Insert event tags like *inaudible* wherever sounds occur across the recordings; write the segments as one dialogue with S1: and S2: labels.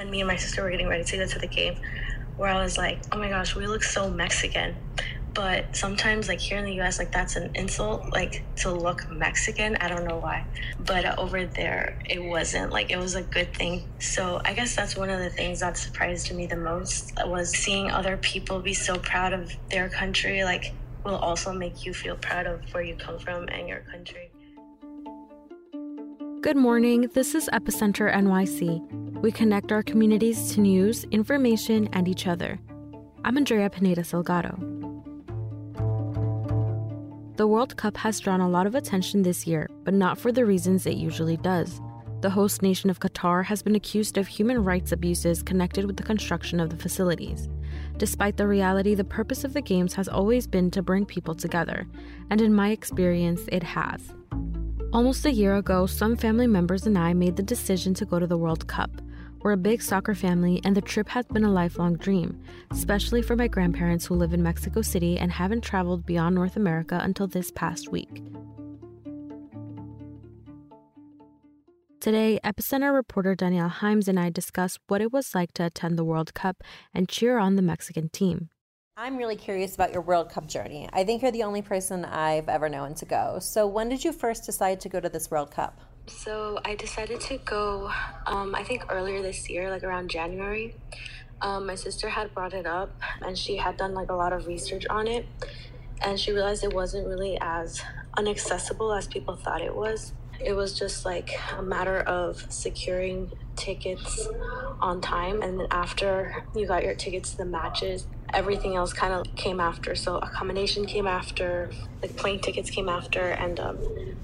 S1: when me and my sister were getting ready to go to the game, where I was like, oh my gosh, we look so Mexican. But sometimes, like here in the US, like that's an insult, like to look Mexican. I don't know why. But over there, it wasn't. Like it was a good thing. So I guess that's one of the things that surprised me the most was seeing other people be so proud of their country. Like will also make you feel proud of where you come from and your country.
S2: Good morning. This is Epicenter NYC. We connect our communities to news, information, and each other. I'm Andrea Pineda Salgado. The World Cup has drawn a lot of attention this year, but not for the reasons it usually does. The host nation of Qatar has been accused of human rights abuses connected with the construction of the facilities. Despite the reality, the purpose of the Games has always been to bring people together, and in my experience, it has. Almost a year ago, some family members and I made the decision to go to the World Cup. We're a big soccer family, and the trip has been a lifelong dream, especially for my grandparents who live in Mexico City and haven't traveled beyond North America until this past week. Today, Epicenter reporter Danielle Himes and I discuss what it was like to attend the World Cup and cheer on the Mexican team.
S3: I'm really curious about your World Cup journey. I think you're the only person I've ever known to go. So, when did you first decide to go to this World Cup?
S1: So, I decided to go, um, I think earlier this year, like around January. Um, my sister had brought it up and she had done like a lot of research on it. And she realized it wasn't really as inaccessible as people thought it was. It was just like a matter of securing tickets on time. And then after you got your tickets to the matches, everything else kind of came after. So accommodation came after, like plane tickets came after, and um,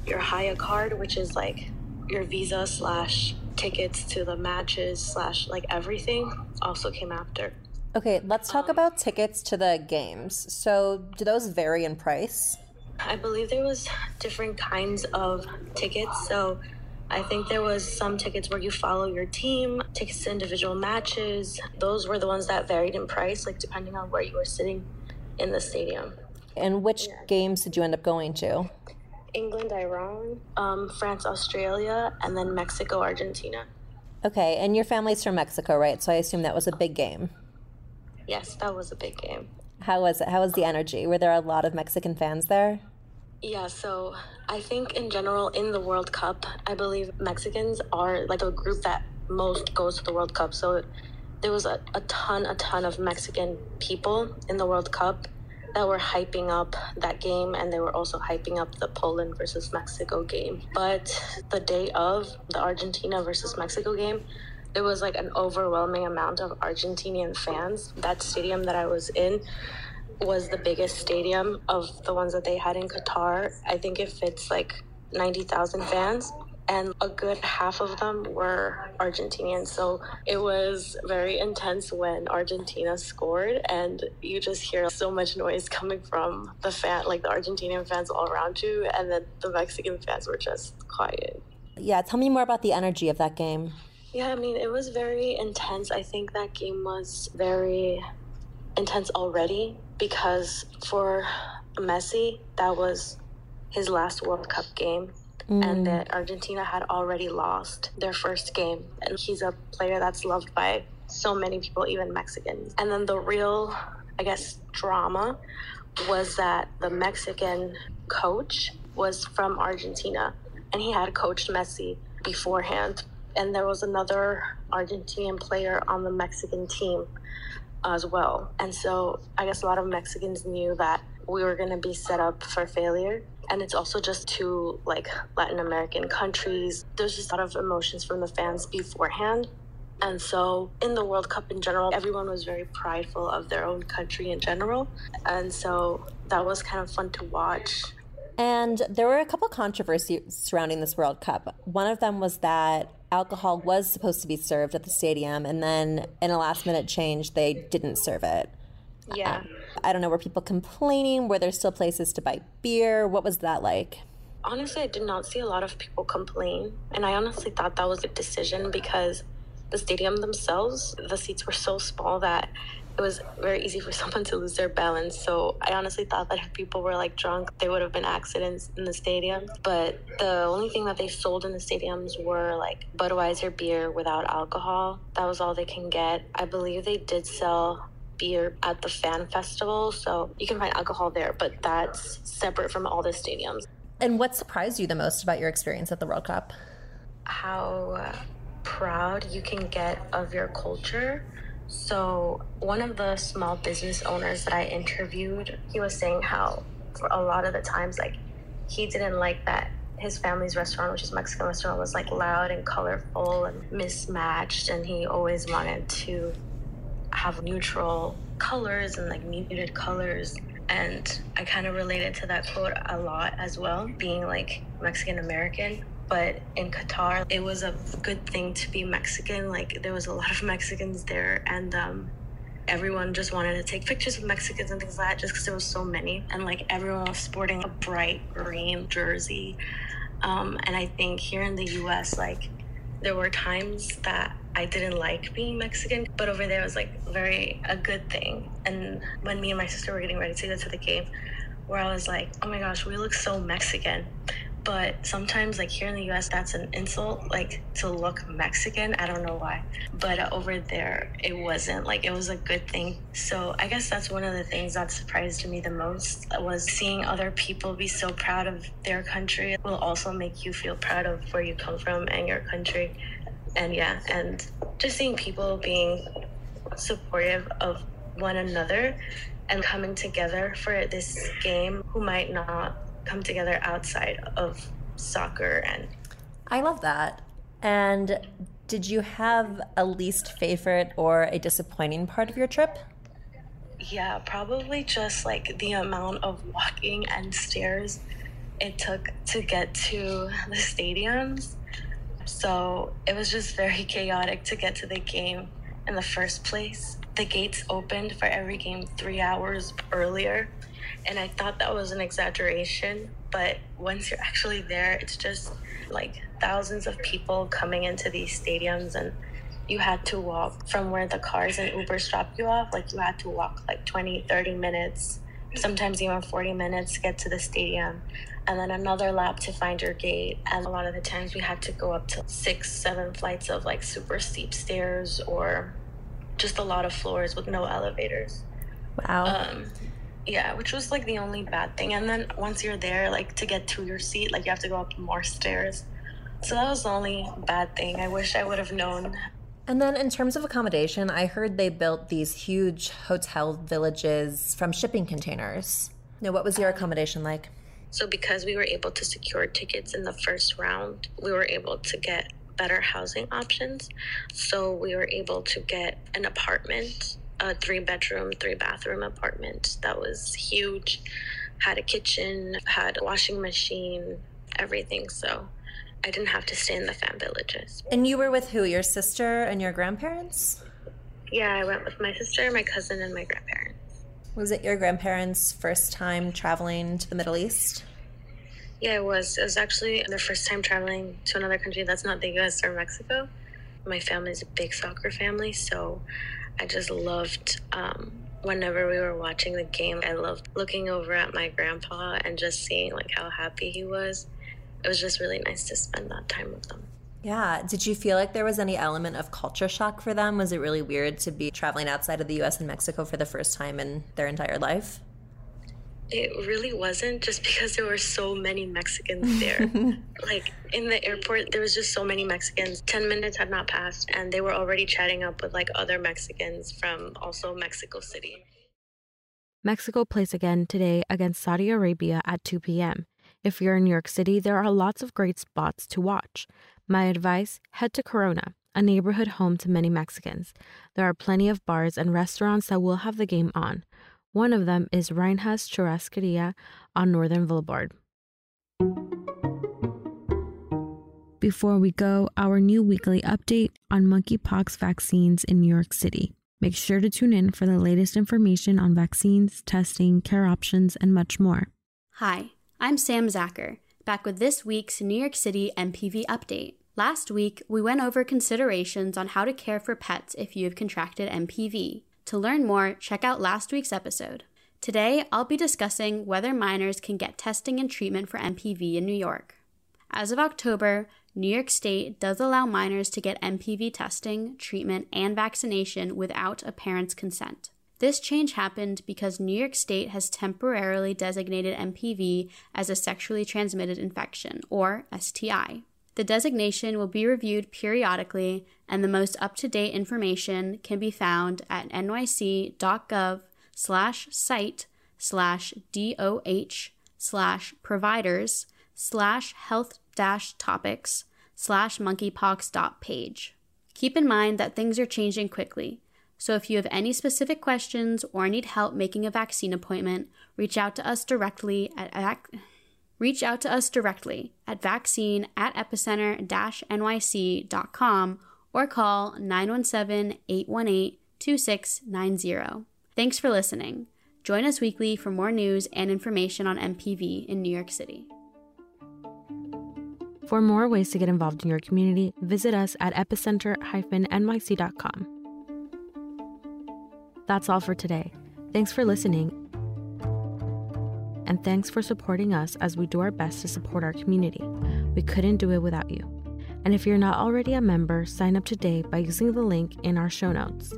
S1: your Hayya card, which is like your visa slash tickets to the matches slash like everything, also came after.
S3: Okay, let's talk um, about tickets to the games. So, do those vary in price?
S1: I believe there was different kinds of tickets. So I think there was some tickets where you follow your team, tickets to individual matches. Those were the ones that varied in price, like depending on where you were sitting in the stadium.
S3: And which yeah. games did you end up going to?
S1: England, Iran, um, France, Australia, and then Mexico, Argentina.
S3: Okay, and your family's from Mexico, right? So I assume that was a big game.
S1: Yes, that was a big game.
S3: How was it? How was the energy? Were there a lot of Mexican fans there?
S1: Yeah, so I think in general in the World Cup, I believe Mexicans are like the group that most goes to the World Cup. So there was a, a ton, a ton of Mexican people in the World Cup that were hyping up that game and they were also hyping up the Poland versus Mexico game. But the day of the Argentina versus Mexico game, there was like an overwhelming amount of Argentinian fans. That stadium that I was in was the biggest stadium of the ones that they had in Qatar. I think it fits like 90,000 fans. And a good half of them were Argentinians. So it was very intense when Argentina scored, and you just hear so much noise coming from the fan, like the Argentinian fans all around you, and then the Mexican fans were just quiet.
S3: Yeah, tell me more about the energy of that game.
S1: Yeah, I mean, it was very intense. I think that game was very intense already because for Messi, that was his last World Cup game. Mm. And that Argentina had already lost their first game. And he's a player that's loved by so many people, even Mexicans. And then the real, I guess, drama was that the Mexican coach was from Argentina and he had coached Messi beforehand. And there was another Argentinian player on the Mexican team as well. And so I guess a lot of Mexicans knew that we were going to be set up for failure. And it's also just to like Latin American countries. There's just a lot of emotions from the fans beforehand. And so in the World Cup in general, everyone was very prideful of their own country in general. And so that was kind of fun to watch.
S3: And there were a couple controversies surrounding this World Cup. One of them was that alcohol was supposed to be served at the stadium, and then in a last minute change, they didn't serve it.
S1: Yeah.
S3: Um, I don't know, were people complaining? Were there still places to buy beer? What was that like?
S1: Honestly, I did not see a lot of people complain. And I honestly thought that was a decision because the stadium themselves, the seats were so small that it was very easy for *laughs* someone to lose their balance. So I honestly thought that if people were like drunk, there would have been accidents in the stadium. But the only thing that they sold in the stadiums were like Budweiser beer without alcohol. That was all they can get. I believe they did sell beer at the fan festival, so you can find alcohol there, but that's separate from all the stadiums.
S3: And what surprised you the most about your experience at the World Cup?
S1: How proud you can get of your culture so, one of the small business owners that I interviewed, he was saying how for a lot of the times, like, he didn't like that his family's restaurant, which is Mexican restaurant, was like loud and colorful and mismatched, and he always wanted to have neutral colors and like muted colors. And I kind of related to that quote a lot as well, being like Mexican American but in Qatar, it was a good thing to be Mexican. Like there was a lot of Mexicans there, and um, everyone just wanted to take pictures with Mexicans and things like that, just because there was so many, and like everyone was sporting a bright green jersey. Um, and I think here in the U.S., like there were times that I didn't like being Mexican, but over there it was like very a good thing. And when me and my sister were getting ready to go to the game, where I was like, oh my gosh, we look so Mexican. But sometimes like here in the us that's an insult like to look mexican. I don't know why. But over there it wasn't like it was a good thing. So i guess that's one of the things that surprised me the most was seeing other people be so proud of their country will also make you feel proud of where you come from and your country and yeah and just seeing people being supportive of one another and coming together for this game who might not come together outside of soccer and
S3: I love that. And did you have a least favorite or a disappointing part of your trip?
S1: Yeah, probably just like the amount of walking and stairs it took to get to the stadiums. So it was just very chaotic to get to the game in the first place. The gates opened for every game three hours earlier and I thought that was an exaggeration. But once you're actually there, it's just like thousands of people coming into these stadiums, and you had to walk from where the cars and Ubers drop you off. Like you had to walk like 20, 30 minutes, sometimes even 40 minutes to get to the stadium. And then another lap to find your gate. And a lot of the times we had to go up to six, seven flights of like super steep stairs or just a lot of floors with no elevators.
S3: Wow.
S1: Um, yeah, which was like the only bad thing. And then once you're there, like to get to your seat, like you have to go up more stairs. So that was the only bad thing. I wish I would have known.
S3: And then in terms of accommodation, I heard they built these huge hotel villages from shipping containers. Now, what was your accommodation like?
S1: So, because we were able to secure tickets in the first round, we were able to get better housing options. So, we were able to get an apartment a three bedroom, three bathroom apartment that was huge, had a kitchen, had a washing machine, everything. So I didn't have to stay in the fan villages.
S3: And you were with who? Your sister and your grandparents?
S1: Yeah, I went with my sister, my cousin, and my grandparents.
S3: Was it your grandparents' first time traveling to the Middle East?
S1: Yeah, it was. It was actually their first time traveling to another country that's not the US or Mexico. My family is a big soccer family, so I just loved um, whenever we were watching the game. I loved looking over at my grandpa and just seeing like how happy he was. It was just really nice to spend that time with them.
S3: Yeah. Did you feel like there was any element of culture shock for them? Was it really weird to be traveling outside of the US and Mexico for the first time in their entire life?
S1: It really wasn't just because there were so many Mexicans there. *laughs* like in the airport, there was just so many Mexicans. 10 minutes had not passed, and they were already chatting up with like other Mexicans from also Mexico City.
S2: Mexico plays again today against Saudi Arabia at 2 p.m. If you're in New York City, there are lots of great spots to watch. My advice head to Corona, a neighborhood home to many Mexicans. There are plenty of bars and restaurants that will have the game on. One of them is Reinha's Churrascaria on Northern Boulevard. Before we go, our new weekly update on monkeypox vaccines in New York City. Make sure to tune in for the latest information on vaccines, testing, care options, and much more.
S4: Hi, I'm Sam Zacher, back with this week's New York City MPV update. Last week, we went over considerations on how to care for pets if you have contracted MPV. To learn more, check out last week's episode. Today, I'll be discussing whether minors can get testing and treatment for MPV in New York. As of October, New York State does allow minors to get MPV testing, treatment, and vaccination without a parent's consent. This change happened because New York State has temporarily designated MPV as a sexually transmitted infection, or STI. The designation will be reviewed periodically, and the most up-to-date information can be found at nyc.gov slash site slash DOH slash providers slash health dash topics slash monkeypox dot page. Keep in mind that things are changing quickly. So if you have any specific questions or need help making a vaccine appointment, reach out to us directly at, at reach out to us directly at vaccine at epicenter-nyc.com or call 917-818-2690. Thanks for listening. Join us weekly for more news and information on MPV in New York City.
S2: For more ways to get involved in your community, visit us at epicenter-nyc.com. That's all for today. Thanks for listening. And thanks for supporting us as we do our best to support our community. We couldn't do it without you. And if you're not already a member, sign up today by using the link in our show notes.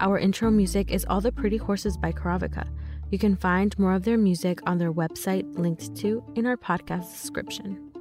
S2: Our intro music is All the Pretty Horses by Karavika. You can find more of their music on their website linked to in our podcast description.